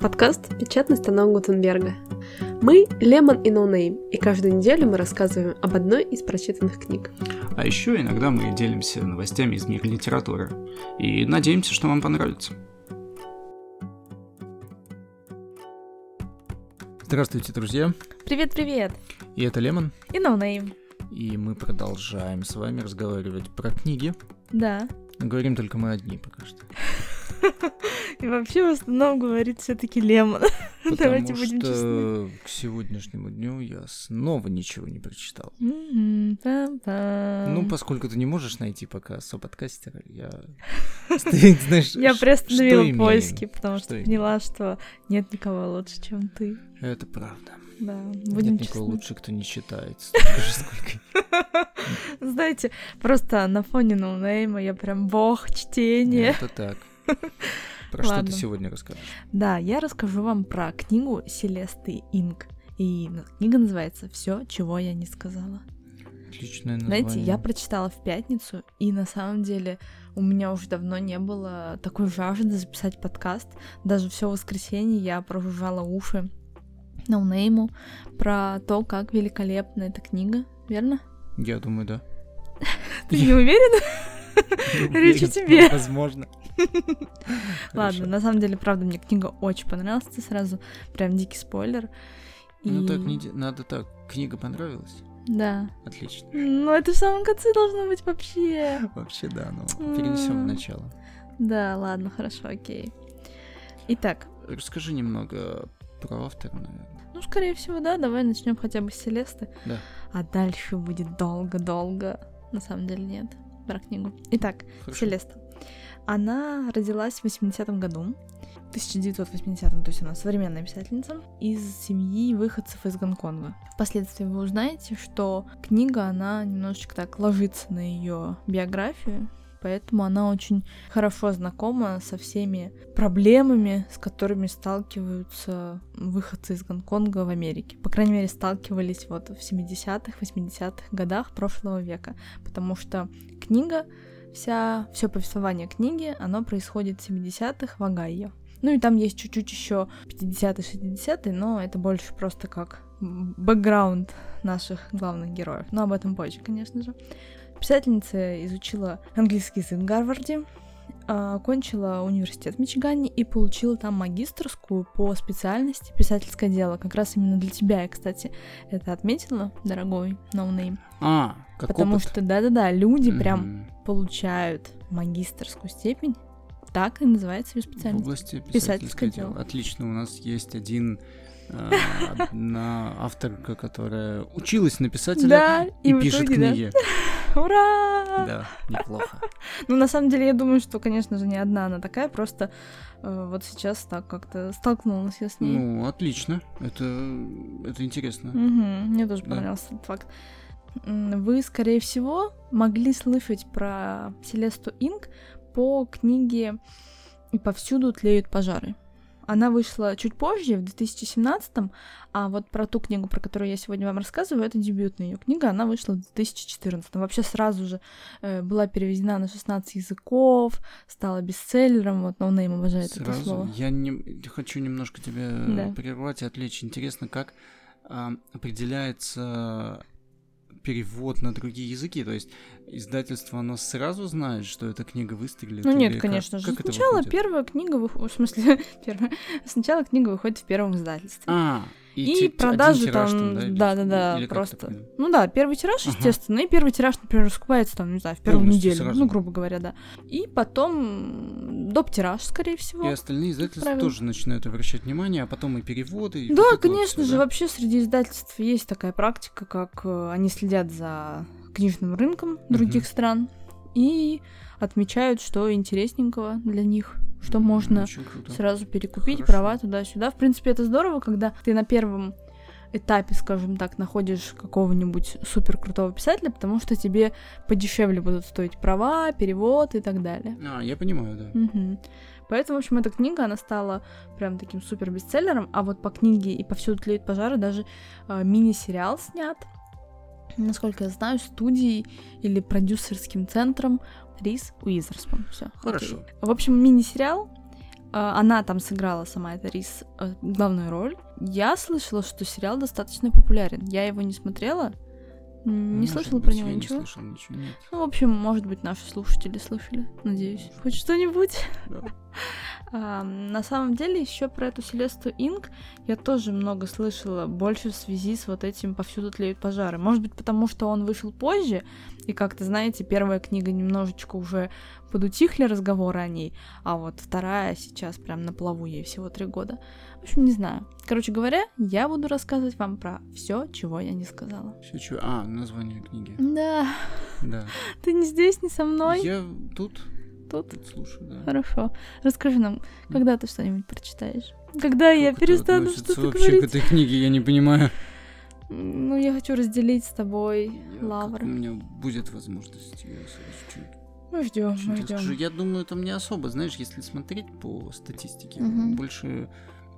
Подкаст «Печатный станок Гутенберга». Мы Лемон и Ноунейм, и каждую неделю мы рассказываем об одной из прочитанных книг. А еще иногда мы делимся новостями из мира литературы. И надеемся, что вам понравится. Здравствуйте, друзья. Привет-привет. И это Лемон. И Ноунейм. И мы продолжаем с вами разговаривать про книги. Да. Говорим только мы одни пока что. И вообще в основном говорит все-таки Лемон. Потому Давайте будем честны. к сегодняшнему дню я снова ничего не прочитал. М-м. Ну, поскольку ты не можешь найти пока соподкастера, я... Ты знаешь, Я приостановила поиски, потому что Что поняла, что нет никого лучше, чем ты. Это правда. Да, будем Нет никого честны. лучше, кто не читает. Столько же, сколько... Знаете, просто на фоне ноунейма я прям бог чтения. Это так. Про что ты Ладно. сегодня расскажешь? Да, я расскажу вам про книгу Селесты Инг. И на- книга называется Все, чего я не сказала. Отличное название. Знаете, я прочитала в пятницу, и на самом деле у меня уже давно не было такой жажды записать подкаст. Даже все воскресенье я прожужжала уши ноунейму про то, как великолепна эта книга, верно? Я думаю, да. Ты не уверена? Речь о тебе. Возможно. Ладно, на самом деле, правда, мне книга очень понравилась. Это сразу прям дикий спойлер. Ну так, не надо так. Книга понравилась? Да. Отлично. Ну, это в самом конце должно быть вообще. Вообще, да, но перенесем в начало. Да, ладно, хорошо, окей. Итак, Расскажи немного про автора, наверное. Ну, скорее всего, да. Давай начнем хотя бы с Селесты. Да. А дальше будет долго-долго. На самом деле нет. Про книгу. Итак, Хорошо. Селеста. Она родилась в 80-м году. 1980-м, то есть она современная писательница, из семьи выходцев из Гонконга. Впоследствии вы узнаете, что книга, она немножечко так ложится на ее биографию, поэтому она очень хорошо знакома со всеми проблемами, с которыми сталкиваются выходцы из Гонконга в Америке. По крайней мере, сталкивались вот в 70-х, 80-х годах прошлого века, потому что книга, вся, все повествование книги, оно происходит в 70-х в Огайо. Ну и там есть чуть-чуть еще 50-е, 60-е, но это больше просто как бэкграунд наших главных героев. Но об этом позже, конечно же. Писательница изучила английский язык в Гарварде, а, окончила университет в Мичигане и получила там магистрскую по специальности писательское дело. Как раз именно для тебя я, кстати, это отметила, дорогой ноунейм. А, как Потому опыт. что, да-да-да, люди прям Мгм. получают магистрскую степень. Так и называется ее В специальность. области Писательское писательского дело. дела. Отлично, у нас есть один одна авторка, которая училась на писателя Да, и, пишет итоге, да. книги. Ура! Да, неплохо. Ну, на самом деле, я думаю, что, конечно же, не одна она такая, просто э, вот сейчас так как-то столкнулась я с ней. Ну, отлично. Это, это интересно. Мгм, Мне тоже Да. понравился этот факт. Вы, скорее всего, могли слышать про Селесту Инг по книге «И повсюду тлеют пожары». Она вышла чуть позже, в 2017 а вот про ту книгу, про которую я сегодня вам рассказываю, это дебютная ее книга, она вышла в 2014 Вообще сразу же э, была переведена на 16 языков, стала бестселлером, вот Ноунейм обожает это Сразу слово. я не, хочу немножко тебя Да. прервать и отвлечь. Интересно, как а, определяется перевод на другие языки? То есть издательство, оно сразу знает, что эта книга выстрелит? Ну нет, как- конечно же. как Сначала первая книга выходит, в смысле, первая, сначала книга выходит в первом издательстве. А, и, И продажи тираж там, да, или- да-да-да, или как просто. Ну да, первый тираж, Ага. естественно, и первый тираж, например, раскупается там, не знаю, в первую Полностью неделю, сразу. ну, грубо говоря, да. И потом доп. тираж, скорее всего. И остальные издательства правило. тоже начинают обращать внимание, а потом и переводы. и Да, вот вот конечно всё, же, да? вообще среди издательств есть такая практика, как э, они следят за книжным рынком других стран и отмечают, что интересненького для них, что М, можно сразу перекупить Хорошо. права туда-сюда. В принципе, это здорово, когда ты на первом этапе, скажем так, находишь какого-нибудь супер крутого писателя, потому что тебе подешевле будут стоить права, перевод и так далее. А, я понимаю, да. Мгм. Поэтому, в общем, эта книга, она стала прям таким супер бестселлером, а вот по книге «И повсюду тлеют пожары» даже э, мини-сериал снят, насколько я знаю, студией или продюсерским центром Рис Уизерспун. Все. Хорошо. В общем, мини-сериал она там сыграла сама эта Рис э, главную роль. Я слышала, что сериал достаточно популярен. Я его не смотрела, не Может слышала быть, про него я ничего. Не слышал ничего, нет. Ну, в общем, может быть, наши слушатели слышали. Надеюсь, хоть что-нибудь. Да. А, на самом деле, еще про эту Селесту Инг я тоже много слышала, больше в связи с вот этим «Повсюду тлеют пожары». Может быть, потому что он вышел позже, и как-то, знаете, первая книга немножечко уже подутихли разговоры о ней, а вот вторая сейчас прям на плаву, ей всего три года. В общем, не знаю. Короче говоря, я буду рассказывать вам про все, чего я не сказала. Всё, чё- А, название книги. Да, Да. ты не здесь, не со мной. Я тут, Тут тут слушаю, да. Хорошо. Расскажи нам, когда ты что-нибудь прочитаешь? Когда я Как это перестану что-то вообще говорить? к этой книге, я не понимаю. Ну, я хочу разделить с тобой Я- как лавры. У меня будет возможность ее чуть Мы ждем, мы ждем. Я думаю, там не особо, знаешь, если смотреть по статистике, Мгм. больше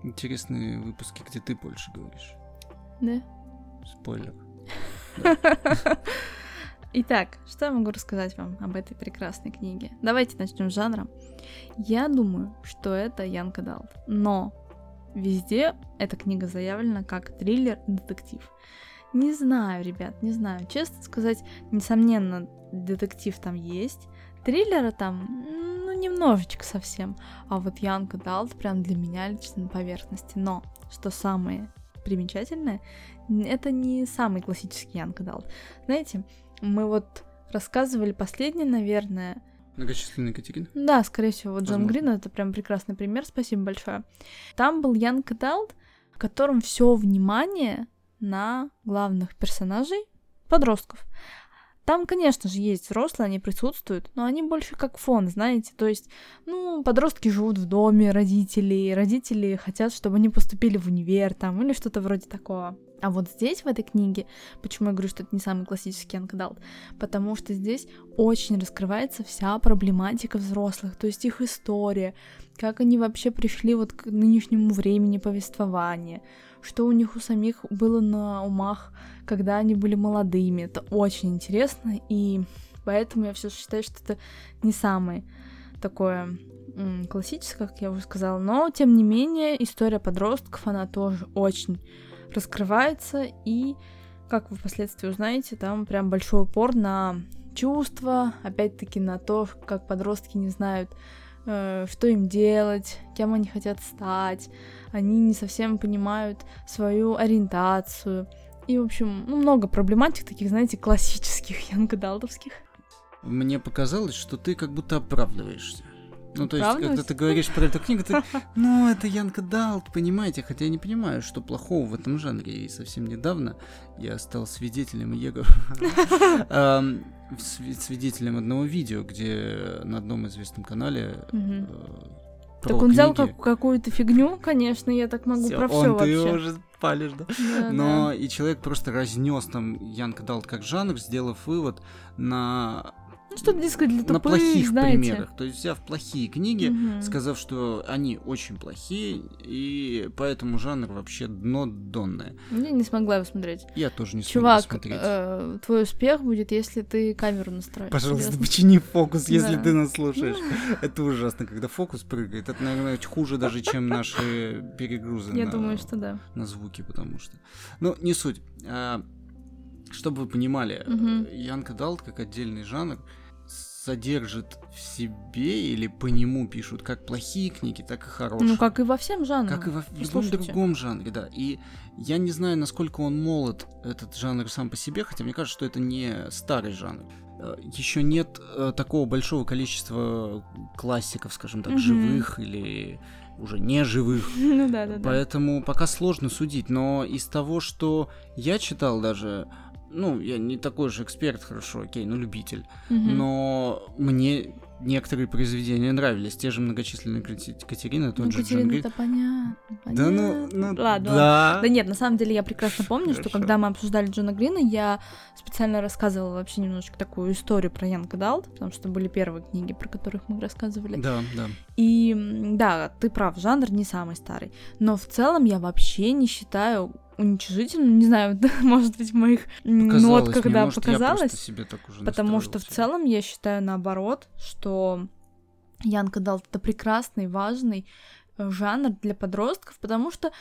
интересные выпуски, где ты больше говоришь. Да. Спойлер. Итак, что я могу рассказать вам об этой прекрасной книге? Давайте начнем с жанра. Я думаю, что это Янка Далт. Но везде эта книга заявлена как триллер и детектив. Не знаю, ребят, не знаю. Честно сказать, несомненно, детектив там есть. Триллера там, ну, немножечко совсем. А вот Янка Далт прям для меня лично на поверхности. Но, что самое примечательное, это не самый классический Янка Далт. Знаете, мы вот рассказывали последний, наверное, Многочисленные Катерина? да, скорее всего, вот Джон. Грин это прям прекрасный пример, спасибо большое. Там был Ян Кадалд, в котором все внимание на главных персонажей, подростков. Там, конечно же, есть взрослые, они присутствуют, но они больше как фон, знаете, то есть, ну, подростки живут в доме родителей, родители хотят, чтобы они поступили в универ там или что-то вроде такого. А вот здесь, в этой книге, почему я говорю, что это не самый классический Анкадалт, потому что здесь очень раскрывается вся проблематика взрослых, то есть их история, как они вообще пришли вот к нынешнему времени повествования, что у них у самих было на умах, когда они были молодыми. Это очень интересно, и поэтому я все считаю, что это не самое такое классическое, как я уже сказала, но тем не менее история подростков, она тоже очень раскрывается, и, как вы впоследствии узнаете, там прям большой упор на чувства, опять-таки на то, как подростки не знают, что им делать, кем они хотят стать, они не совсем понимают свою ориентацию. И, в общем, ну, много проблематик таких, знаете, классических янгадалтовских. Мне показалось, что ты как будто оправдываешься. Ну, то есть, когда ты говоришь про эту книгу, ты, ну, это Янка Далт, понимаете? Хотя я не понимаю, что плохого в этом жанре. И совсем недавно я стал свидетелем Его... Свидетелем одного видео, где на одном известном канале э, Так он взял книги. как- какую-то фигню, конечно, я так могу Всё, про все он, ты вообще. уже палишь, да? Да, Но да. и человек просто разнес там Янка Далт как жанр, сделав вывод на, Ну, что, дескать, для на тупых, плохих знаете. примерах. То есть взяв плохие книги, Мгм. сказав, что они очень плохие, и поэтому жанр вообще дно донное. Я не смогла его смотреть. Я тоже не Чувак, смотреть. э, твой успех будет, если ты камеру настроишь. Пожалуйста, серьёзно. почини фокус, если Да. ты нас слушаешь. Это ужасно, когда фокус прыгает. Это, наверное, хуже даже, чем наши перегрузы Я на, думаю, что да. на звуки, потому что... Ну, не суть. А, Чтобы вы понимали, э, Янка Далт как отдельный жанр содержит в себе или по нему пишут как плохие книги, так и хорошие. Ну, как и во всем жанрах. Как и во в любом другом жанре, да. И я не знаю, насколько он молод, этот жанр сам по себе, хотя мне кажется, что это не старый жанр. Еще нет э, такого большого количества классиков, скажем так, Мгм. живых или уже не живых. Ну да, да, да. Поэтому пока сложно судить. Но из того, что я читал даже, ну, я не такой же эксперт, хорошо, окей, ну, любитель. Мгм. Но мне некоторые произведения нравились. Те же многочисленные Катерина, тот Ну, же Катерина, это понятно. Да ну, понятно. ну ладно, ладно. да. Да нет, на самом деле я прекрасно помню, что Хорошо. когда мы обсуждали Джона Грина, я специально рассказывала вообще немножечко такую историю про Янка Далт, потому что были первые книги, про которых мы рассказывали. Да, да. И да, ты прав, жанр не самый старый. Но в целом я вообще не считаю уничижительным, не знаю, может быть, в моих Показалось нотках, мне, да, может, показалось. себе так уже Потому что в целом я считаю наоборот, что Янка Далт это прекрасный, важный э, жанр для подростков, потому что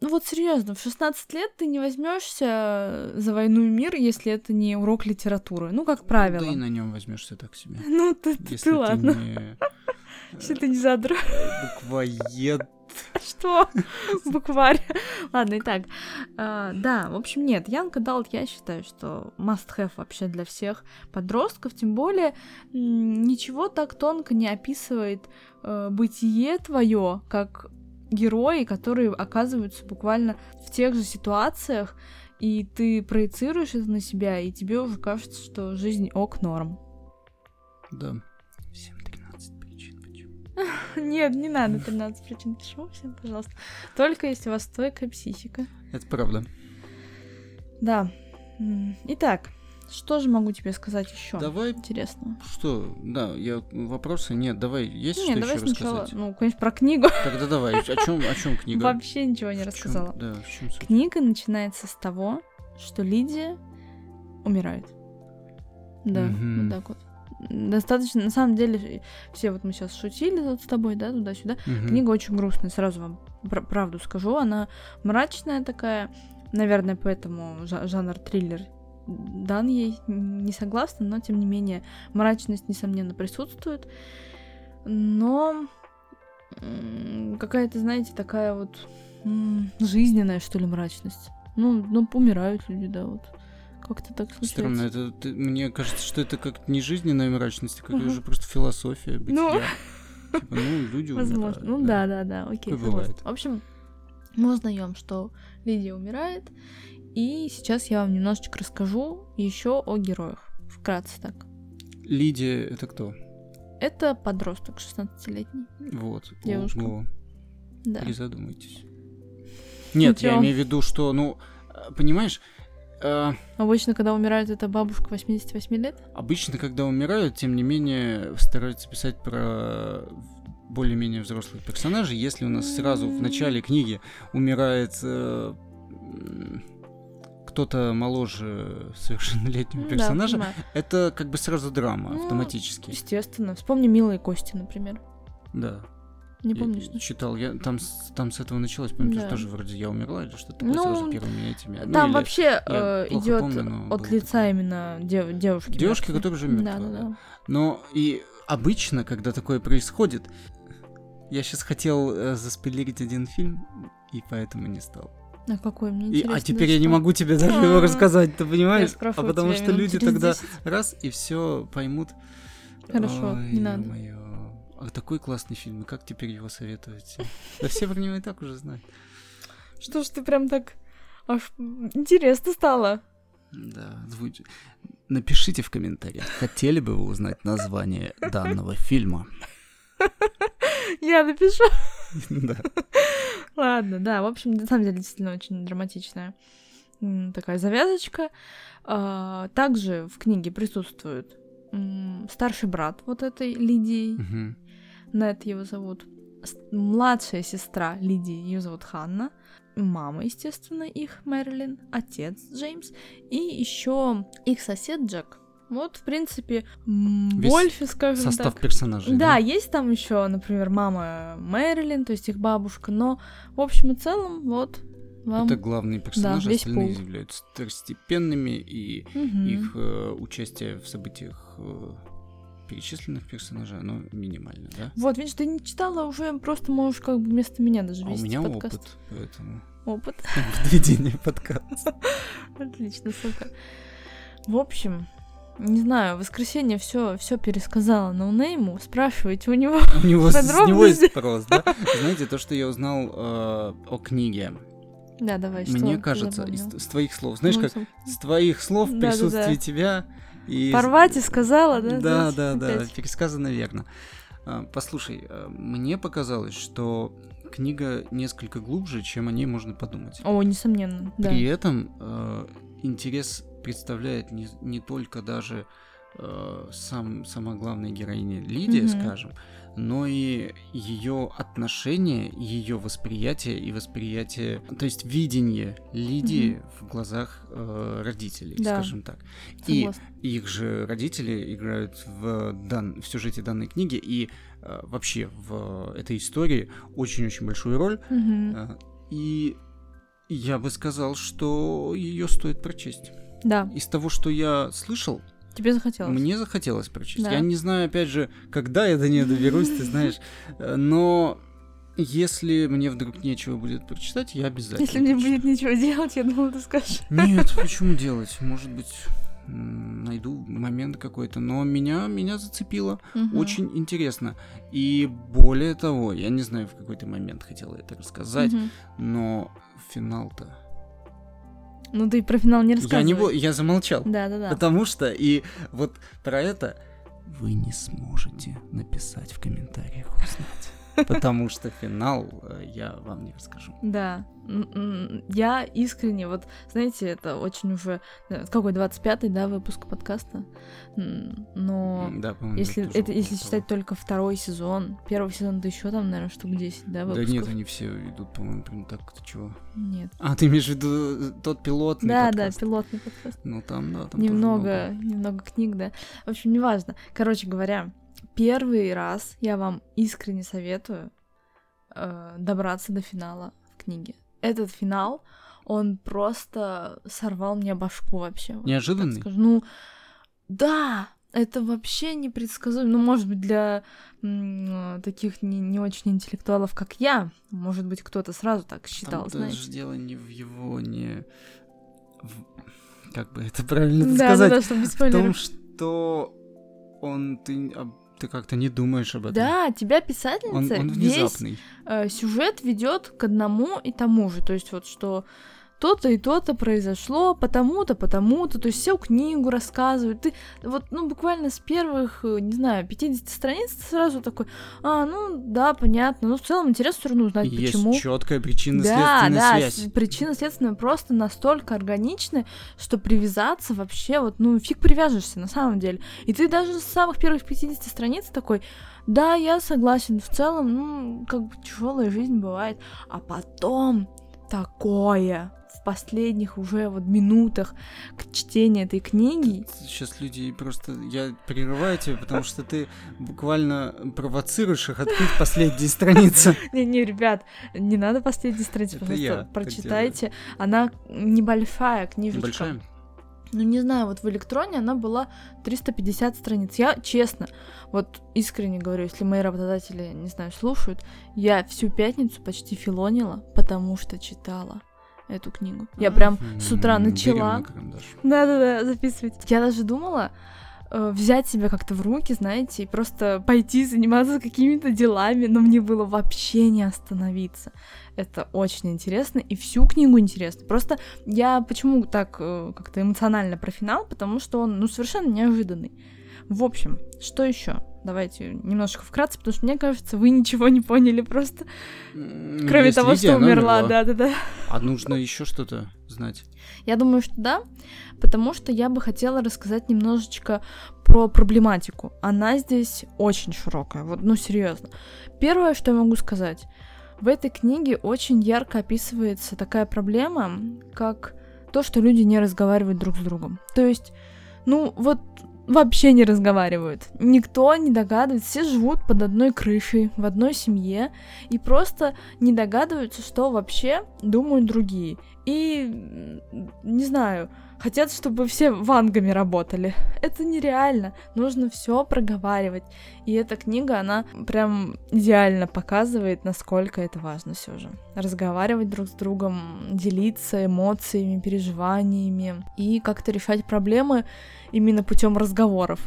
ну вот серьезно, в 16 лет ты не возьмешься за войну и мир, если это не урок литературы. Ну, как правило. Да и на нем возьмешься так себе. Ну, ты, ты, Если ты ладно. не Если ты не задра. буквоед. Что? Букварь. Ладно, итак. а, Да, в общем, нет. Янка Далт, я считаю, что must-have вообще для всех подростков. Тем более, ничего так тонко не описывает э, бытие твое, как герои, которые оказываются буквально в тех же ситуациях, и ты проецируешь это на себя, и тебе уже кажется, что жизнь ок норм. Да. Нет, не надо 13 причин почему, всем, пожалуйста. Только если у вас стойкая психика. Это правда. Да. Итак, что же могу тебе сказать еще? Давай, Интересного. что, да, я вопросы нет, давай, есть Не, что давай еще сначала, рассказать? ну, конечно, про книгу. Тогда давай, о чем, о чем книга? Вообще ничего не В рассказала. Да, в чем суть? Книга начинается с того, что Лидия умирает. Да, Мгм. вот так вот. Достаточно, на самом деле, все вот мы сейчас шутили тут с тобой, да, туда-сюда. Мгм. Книга очень грустная, сразу вам пр- правду скажу. Она мрачная такая, наверное, поэтому жа- жанр триллер дан ей. Не согласна, но тем не менее мрачность, несомненно, присутствует. Но какая-то, знаете, такая вот жизненная, что ли, мрачность. Ну, ну, умирают люди, да, вот. Как-то так случается. Странно, это ты- мне кажется, что это как не жизненная мрачность, а как уже просто философия бытия. Ну. Типа, ну, люди Возможно. умирают, Ну да, да, да, окей. Бывает. В общем, мы узнаем, что Лидия умирает. И сейчас я вам немножечко расскажу еще о героях. Вкратце так. Лидия это кто? Это подросток 16-летний. Вот. Девушка. Ого, Да. Призадумайтесь. Нет, я чё? имею в виду, что, ну, э, понимаешь, э, Обычно, когда умирает эта бабушка 88 лет. обычно, когда умирают, тем не менее, стараются писать про более-менее взрослых персонажей. Если у нас сразу в начале книги умирает э, кто-то моложе совершеннолетнего да, персонажа, понимаю. это как бы сразу драма Ну, автоматически. Естественно. Вспомни «Милые кости», например. Да. Не Я помнишь? да? Читал, я там, с- там с этого началось, помню, Да. тоже вроде я умерла или что-то такое Ну, сразу первыми этими. Ну, Там или вообще э, я идет помню, от лица такое. именно дев- девушки. Девушки, которая уже Да, мертва. да, да. Но и обычно, когда такое происходит, я сейчас хотел э, заспойлерить один фильм, и поэтому не стал. А какой мне И- а теперь я не могу тебе даже его А, рассказать, ты понимаешь? Я А потому что люди тогда 10. раз и все поймут. Хорошо, Ой, не надо. ё-моё. А такой классный фильм, и как теперь его советовать? Да все про него и так уже знают. Что ж ты прям так... Аж интересно стало. Да, звучит. Напишите в комментариях, хотели бы вы узнать название данного фильма? Я напишу. Да. Ладно, да, в общем, на самом деле действительно очень драматичная такая завязочка. А, Также в книге присутствует старший брат вот этой Лидии. Нет его зовут. Младшая сестра Лидии, ее зовут Ханна. Мама, естественно, их Мэрилин, отец Джеймс и еще их сосед Джек. Вот, в принципе, Весь Вольфи, скажем Состав так. персонажей. Да, есть там еще, например, мама Мэрилин, то есть их бабушка, но в общем и целом, вот вам. Это главные персонажи, весь остальные пул. являются второстепенными, и Мгм. их э, участие в событиях э, перечисленных персонажей, оно минимально, да? Вот, видишь, ты не читала, уже просто можешь как бы вместо меня даже А у вести меня подкаст. опыт, поэтому Опыт. в ведении подкаста. Отлично, супер. В общем, не знаю, в воскресенье все все пересказала ноунейму. Спрашивайте у него. У него с- него есть спрос, да? Знаете, то, что я узнал э, о книге, Да, давай, мне кажется, из, с твоих слов, знаешь, Ну, как с твоих слов в Да-да-да. присутствии тебя и... Порвать и сказала, да? Да, да, да, опять? пересказано верно. А, Послушай, а, мне показалось, что книга несколько глубже, чем о ней можно подумать. О, несомненно, да. При этом э, интерес представляет не, не только даже э, сам, сама главная героиня Лидия, Мгм. скажем, но и ее отношение, ее восприятие и восприятие, то есть видение Лидии в глазах э, родителей, Да. скажем так. И Согласна. их же родители играют в, дан... в сюжете данной книги и э, вообще в этой истории очень-очень большую роль. Мгм. Э, и я бы сказал, что ее стоит прочесть. Да, Из того, что я слышал, тебе захотелось. мне захотелось прочесть. Да. Я не знаю, опять же, когда я до нее доберусь, ты знаешь, э, но если мне вдруг нечего будет прочитать, я обязательно. Если мне будет нечего делать, я думала, ты скажешь. Нет, почему делать? Может быть, найду момент какой-то. Но меня, меня зацепило. Мгм. Очень интересно. И более того, я не знаю, в какой то момент хотела это рассказать, Мгм. но финал-то... Ну ты про финал не Я рассказывай. не бо- я замолчал. Да, да, да. Потому что и вот про это вы не сможете написать в комментариях узнать. Потому что финал э, я вам не расскажу. Да. Я искренне, вот, знаете, это очень уже... э, Какой, 25-й, да, выпуск подкаста? Но... Да, Если, это, около если считать только второй сезон, первый сезон, да еще там, наверное, штук 10, да, Да выпусков? нет, они все идут, по-моему, прям так, ты чего? Нет. А, ты имеешь в виду э, тот пилотный Да, подкаст? да, пилотный подкаст. Ну там, да, там немного, немного книг, да. В общем, неважно. Короче говоря, первый раз я вам искренне советую э, добраться до финала в книге. Этот финал, он просто сорвал мне башку вообще. вот Неожиданный? скажу. Ну, да, это вообще непредсказуемо. Ну, может быть, для м, таких не, не очень интеллектуалов, как я, может быть, кто-то сразу так считал, Там знаете. даже дело не в его, не... в- Как бы это правильно Да, да, сказать? да, чтобы без в том, что он... Ты, об- ты как-то не думаешь об этом. Да, тебя Он, писательница он весь внезапный. э, сюжет ведет к одному и тому же. То есть вот что то-то и то-то произошло, потому-то, потому-то. То есть всю книгу рассказывают. Ты вот, ну, буквально с первых, э, не знаю, 50 страниц ты сразу такой, а, ну, да, понятно. Но в целом интересно все равно узнать, Есть почему. четкая Да, причинно-следственная да, связь. с- причинно-следственная просто настолько органичная, что привязаться вообще, вот, ну, фиг привяжешься на самом деле. И ты даже с самых первых 50 страниц такой, да, я согласен, в целом, ну, как бы тяжелая жизнь бывает. А потом такое последних уже вот минутах к чтению этой книги. Сейчас люди просто... Я прерываю тебя, потому что ты буквально провоцируешь их открыть последние страницы. Не-не, ребят, не надо последние страницы, пожалуйста, так прочитайте. Она небольшая книжечка. Небольшая? Ну, не знаю, вот в электроне она была 350 страниц. Я, честно, вот искренне говорю, если мои работодатели, не знаю, слушают, я всю пятницу почти филонила, потому что читала эту книгу. Я прям с утра начала. Да-да-да, записывайте. Я даже думала э, взять себя как-то в руки, знаете, и просто пойти заниматься какими-то делами, но мне было вообще не остановиться. Это очень интересно, и всю книгу интересно. Просто я почему так э, как-то эмоционально про финал, потому что он, ну, совершенно неожиданный. В общем, что еще? Давайте немножко вкратце, потому что мне кажется, вы ничего не поняли просто, кроме если того, Лидия, что умерла, да-да-да. А нужно еще что-то знать. Я думаю, что да, потому что я бы хотела рассказать немножечко про проблематику. Она здесь очень широкая, вот, ну серьезно. Первое, что я могу сказать, в этой книге очень ярко описывается такая проблема, как то, что люди не разговаривают друг с другом. То есть, ну вот вообще не разговаривают. Никто не догадывается, все живут под одной крышей, в одной семье, и просто не догадываются, что вообще думают другие. И, не знаю, хотят, чтобы все вангами работали. Это нереально. Нужно все проговаривать. И эта книга, она прям идеально показывает, насколько это важно все же. Разговаривать друг с другом, делиться эмоциями, переживаниями и как-то решать проблемы именно путем разговоров.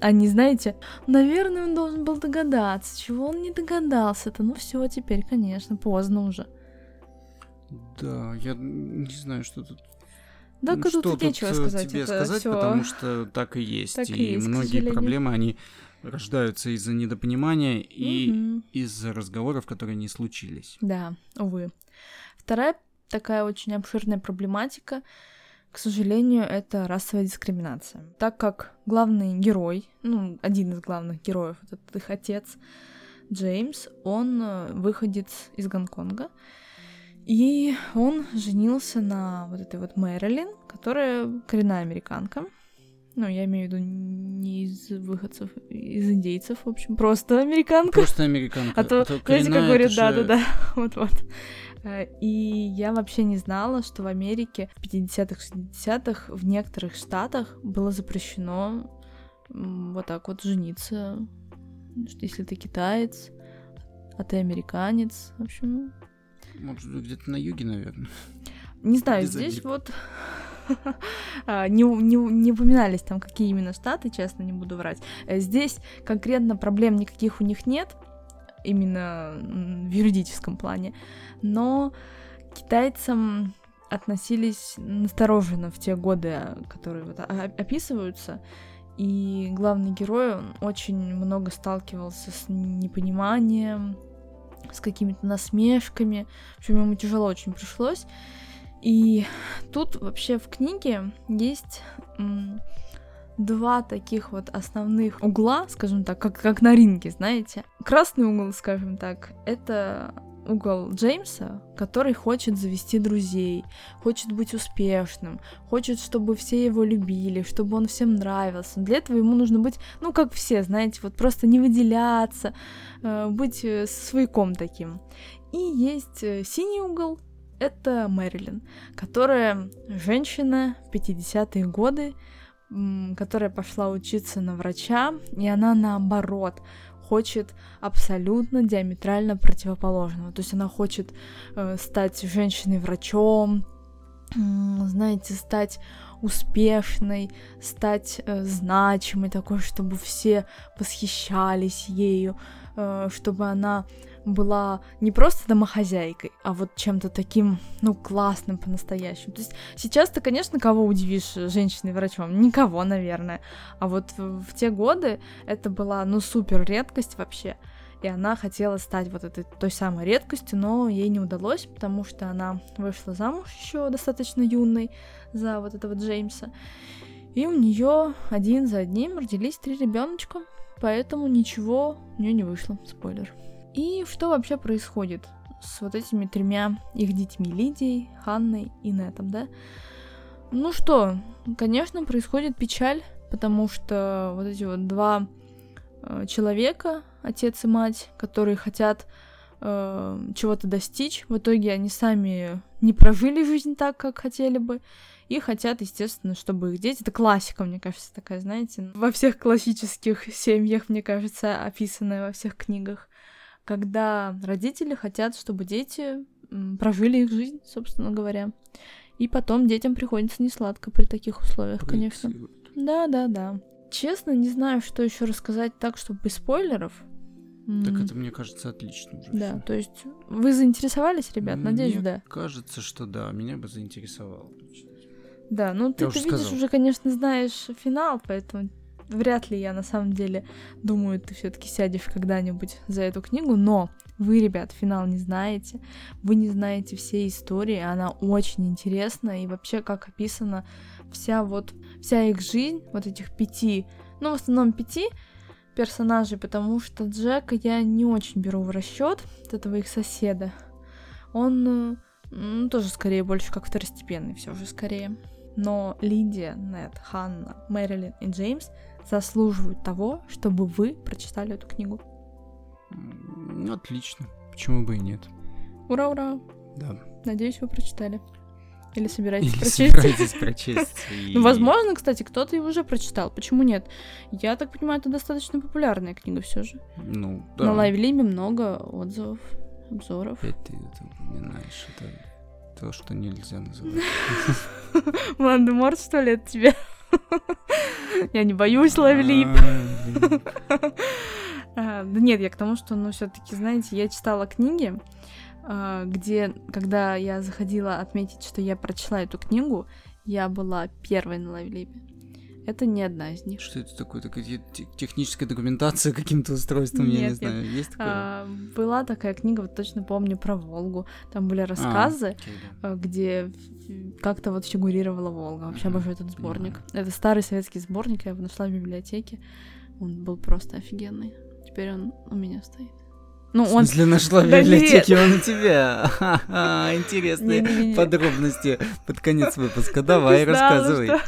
А не знаете, наверное, он должен был догадаться, чего он не догадался-то. Ну все, теперь, конечно, поздно уже. Да, я не знаю, что тут Да, Ну, тут что нечего э, сказать. тебе это сказать, всё. потому что так и есть. Так и и есть, многие проблемы, они рождаются из-за недопонимания и Мгм. из-за разговоров, которые не случились. Да, увы. Вторая такая очень обширная проблематика, к сожалению, это расовая дискриминация. Так как главный герой, ну, один из главных героев, этот их отец, Джеймс, он э, выходец из Гонконга, и он женился на вот этой вот Мэрилин, которая коренная американка. Ну, я имею в виду не из выходцев, из индейцев, в общем, просто американка. Просто американка. А то, а то знаете, как говорят, да-да-да, вот-вот. Э, и я вообще не знала, что в Америке в 50-х, 60-х в некоторых штатах было запрещено вот так вот жениться. Что если ты китаец, а ты американец, в общем... Может, где-то на юге, наверное. Не знаю, Без здесь обид. вот а, не, не, не упоминались там, какие именно штаты, честно, не буду врать. Э, здесь конкретно проблем никаких у них нет, именно в юридическом плане. Но китайцам относились настороженно в те годы, которые вот описываются. И главный герой, он очень много сталкивался с непониманием, с какими-то насмешками. В общем, ему тяжело очень пришлось. И тут вообще в книге есть два таких вот основных угла, скажем так, как, как на ринге, знаете. Красный угол, скажем так, это угол Джеймса, который хочет завести друзей, хочет быть успешным, хочет, чтобы все его любили, чтобы он всем нравился. Для этого ему нужно быть, ну, как все, знаете, вот просто не выделяться, э, быть э, свояком таким. И есть э, синий угол, это Мэрилин, которая женщина в 50-е годы, которая пошла учиться на врача, и она наоборот хочет абсолютно диаметрально противоположного. То есть она хочет э, стать женщиной-врачом, э, знаете, стать успешной, стать э, значимой, такой, чтобы все восхищались ею, э, чтобы она была не просто домохозяйкой, а вот чем-то таким, ну, классным по-настоящему. То есть сейчас-то, конечно, кого удивишь женщиной-врачом? Никого, наверное. А вот в, в те годы это была, ну, супер редкость вообще. И она хотела стать вот этой той самой редкостью, но ей не удалось, потому что она вышла замуж еще достаточно юной за вот этого Джеймса. И у нее один за одним родились три ребеночка, поэтому ничего у нее не вышло. Спойлер. И что вообще происходит с вот этими тремя их детьми, Лидией, Ханной и Нетом, да? Ну что, конечно, происходит печаль, потому что вот эти вот два э, человека, отец и мать, которые хотят э, чего-то достичь, в итоге они сами не прожили жизнь так, как хотели бы, и хотят, естественно, чтобы их дети... Это классика, мне кажется, такая, знаете, во всех классических семьях, мне кажется, описанная во всех книгах когда родители хотят, чтобы дети прожили их жизнь, собственно говоря. И потом детям приходится несладко при таких условиях, конечно. Да, да, да. Честно, не знаю, что еще рассказать так, чтобы без спойлеров. Так это, мне кажется, отлично уже. Да, всё. то есть вы заинтересовались, ребят? Надеюсь, мне да. кажется, что да, меня бы заинтересовало. Да, ну ты, ты видишь, уже, конечно, знаешь финал, поэтому вряд ли я на самом деле думаю, ты все-таки сядешь когда-нибудь за эту книгу, но вы, ребят, финал не знаете, вы не знаете всей истории, она очень интересна, и вообще, как описана вся вот, вся их жизнь, вот этих пяти, ну, в основном пяти персонажей, потому что Джека я не очень беру в расчет, от этого их соседа. Он ну, тоже скорее больше как второстепенный, все же скорее. Но Лидия, Нет, Ханна, Мэрилин и Джеймс заслуживают того, чтобы вы прочитали эту книгу. Отлично. Почему бы и нет? Ура-ура! Да. Надеюсь, вы прочитали. Или собираетесь Или прочесть? собираетесь прочесть. Ну, возможно, кстати, кто-то и уже прочитал. Почему нет? Я так понимаю, это достаточно популярная книга все же. Ну, да. На Лайвлиме много отзывов, обзоров. Опять ты это упоминаешь. Это то, что нельзя называть. Морд, что ли, от тебя? Я не боюсь ловлип. А, да нет, я к тому, что, ну, все таки знаете, я читала книги, а, где, когда я заходила отметить, что я прочла эту книгу, я была первой на лайвлипе. Это не одна из них. Что это такое? Такая те- техническая документация каким-то устройством, я не Нет, нет. знаю. Есть такое? А, была такая книга, вот точно помню, про Волгу. Там были рассказы, А, да. э, где как-то вот фигурировала Волга. Вообще Мгм, обожаю этот сборник. понимаю. Это старый советский сборник, я его нашла в библиотеке. Он был просто офигенный. Теперь он у меня стоит. Ну, В он... смысле, нашла в Да библиотеке он у тебя? Интересные подробности под конец выпуска. Давай, рассказывай. что-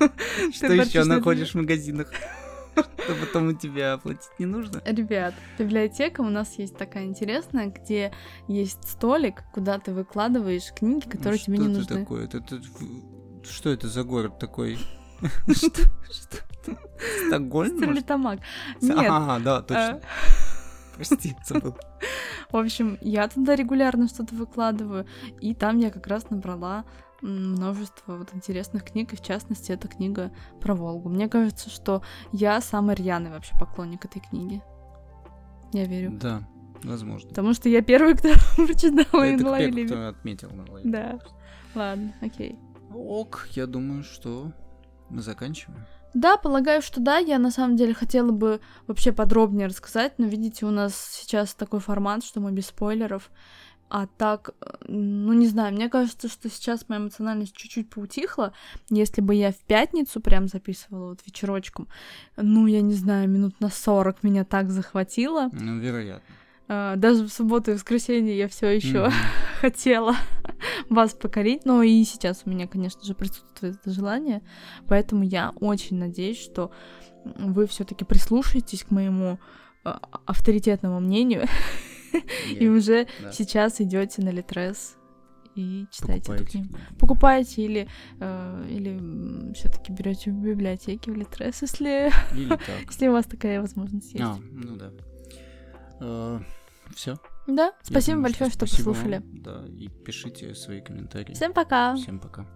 Что еще находишь в магазинах? Что потом у тебя оплатить не нужно? Ребят, библиотека у нас есть такая интересная, где есть столик, куда ты выкладываешь книги, которые тебе не Ну, Что нужны. это такое? Это- это- Что это за город такой? Что? Стокгольм? Стерлитамак. Нет. А, да, точно. э, Прости, забыл. В общем, я туда регулярно что-то выкладываю, и там я как раз набрала множество вот интересных книг, и в частности, эта книга про Волгу. Мне кажется, что я самый рьяный вообще поклонник этой книги. Я верю. Да, возможно. Потому что я первый, кто прочитала и Лаве кто отметил на лайве. Да. Ладно, окей. Ок, я думаю, что мы заканчиваем. Да, полагаю, что да. Я на самом деле хотела бы вообще подробнее рассказать, но видите, у нас сейчас такой формат, что мы без спойлеров. А так, э, ну не знаю, мне кажется, что сейчас моя эмоциональность чуть-чуть поутихла. Если бы я в пятницу прям записывала вот вечерочком, ну я не знаю, минут на 40 меня так захватило. Ну, вероятно. А, Даже в субботу и воскресенье я все еще Мгм. хотела вас покорить, но и сейчас у меня, конечно же, присутствует это желание, поэтому я очень надеюсь, что вы все-таки прислушаетесь к моему э, авторитетному мнению и уже сейчас идете на Литрес и читаете эту книгу. Покупайте или, э, или все-таки берете в библиотеке в Литрес, если, если у вас такая возможность есть. А, ну да. Все. Да, спасибо большое, что послушали. Да, и пишите свои комментарии. Всем пока! Всем пока.